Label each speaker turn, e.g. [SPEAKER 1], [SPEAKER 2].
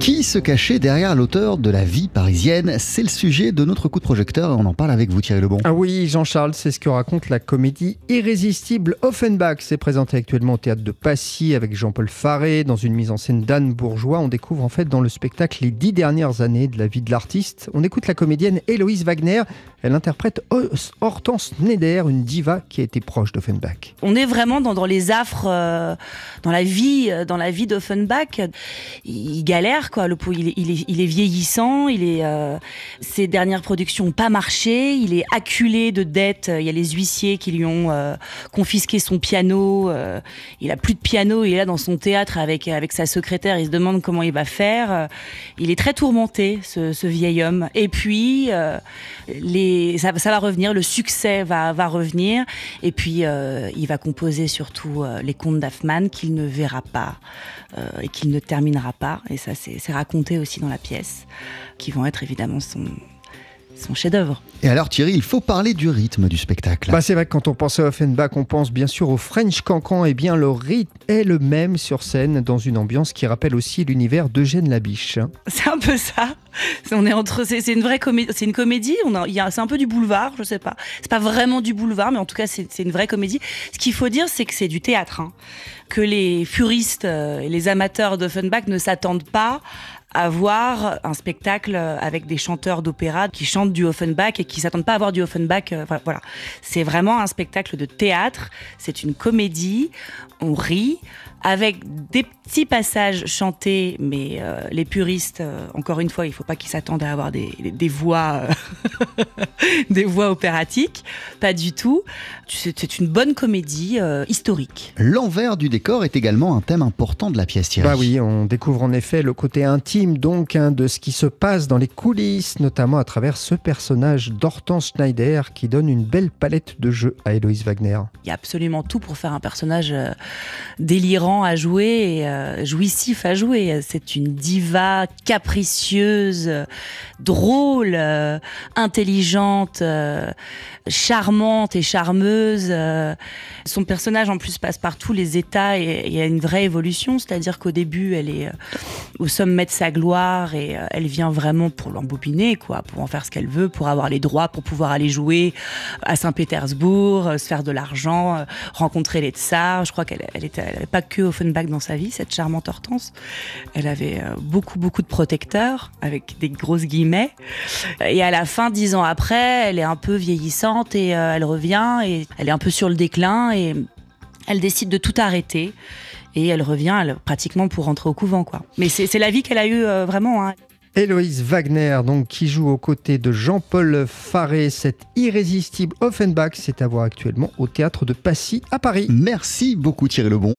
[SPEAKER 1] Qui se cachait derrière l'auteur de La vie parisienne? C'est le sujet de notre coup de projecteur et on en parle avec vous Thierry Lebon.
[SPEAKER 2] Ah oui, Jean-Charles, c'est ce que raconte la comédie Irrésistible Offenbach. C'est présenté actuellement au théâtre de Passy avec Jean-Paul Faré dans une mise en scène d'Anne Bourgeois. On découvre en fait dans le spectacle les dix dernières années de la vie de l'artiste. On écoute la comédienne Héloïse Wagner. Elle interprète Hortense Schneider, une diva qui a été proche d'Offenbach.
[SPEAKER 3] On est vraiment dans, les affres, euh, dans la vie, euh, dans la vie d'Offenbach. Il galère quoi. Le il est, il vieillissant. Il est, euh, ses dernières productions n'ont pas marché. Il est acculé de dettes. Il y a les huissiers qui lui ont euh, confisqué son piano. Euh, il a plus de piano. Il est là dans son théâtre avec avec sa secrétaire. Il se demande comment il va faire. Il est très tourmenté, ce, ce vieil homme. Et puis les, ça, ça, va revenir. Le succès va va revenir. Et puis il va composer surtout les contes d'Affman qu'il ne verra pas et qu'il ne terminera pas. Et ça, c'est c'est raconté aussi dans la pièce, qui vont être évidemment son, son chef-d'œuvre.
[SPEAKER 1] Et alors Thierry, il faut parler du rythme du spectacle.
[SPEAKER 2] Bah c'est vrai que quand on pense à Offenbach, on pense bien sûr au French Cancan. Et bien le rythme est le même sur scène, dans une ambiance qui rappelle aussi l'univers d'Eugène Labiche.
[SPEAKER 3] C'est un peu ça. On est entre, c'est une vraie comédie. C'est une comédie. On a, c'est un peu du boulevard, je sais pas. C'est pas vraiment du boulevard, mais en tout cas c'est une vraie comédie. Ce qu'il faut dire, c'est que c'est du théâtre. Hein. Que les furistes euh, et les amateurs d'Offenbach ne s'attendent pas à voir un spectacle avec des chanteurs d'opéra qui chantent du Offenbach et qui s'attendent pas à voir du Offenbach. Euh, voilà, c'est vraiment un spectacle de théâtre. C'est une comédie. On rit avec des petits passages chantés, mais euh, les puristes, euh, encore une fois, il faut pas qu'ils s'attendent à avoir des, des voix, des voix opératiques, pas du tout. C'est une bonne comédie historique.
[SPEAKER 1] L'envers du décor est également un thème important de la pièce. Thierry.
[SPEAKER 2] Bah oui, on découvre en effet le côté intime donc hein, de ce qui se passe dans les coulisses, notamment à travers ce personnage d'Hortense Schneider qui donne une belle palette de jeux à Héloïse Wagner.
[SPEAKER 3] Il y a absolument tout pour faire un personnage euh, délirant à jouer et euh, jouissif à jouer. C'est une diva capricieuse, drôle, euh, intelligente, charmante et charmeuse. Son personnage en plus passe par tous les états et il y a une vraie évolution, c'est-à-dire qu'au début elle est au sommet de sa gloire et euh, elle vient vraiment pour l'embobiner, quoi, pour en faire ce qu'elle veut, pour avoir les droits, pour pouvoir aller jouer à Saint-Pétersbourg, euh, se faire de l'argent, euh, rencontrer les tsars. Je crois qu'elle elle pas que Offenbach dans sa vie, cette charmante Hortense. Elle avait beaucoup, beaucoup de protecteurs, avec des grosses guillemets. Et à la fin, dix ans après, elle est un peu vieillissante et elle revient et elle est un peu sur le déclin et elle décide de tout arrêter et elle revient pratiquement pour rentrer au couvent. quoi. Mais c'est la vie qu'elle a eue euh, vraiment. Hein.
[SPEAKER 2] Héloïse Wagner, donc, qui joue aux côtés de Jean-Paul Faré, cette irrésistible Offenbach, c'est à voir actuellement au théâtre de Passy à Paris.
[SPEAKER 1] Merci beaucoup Thierry Lebon.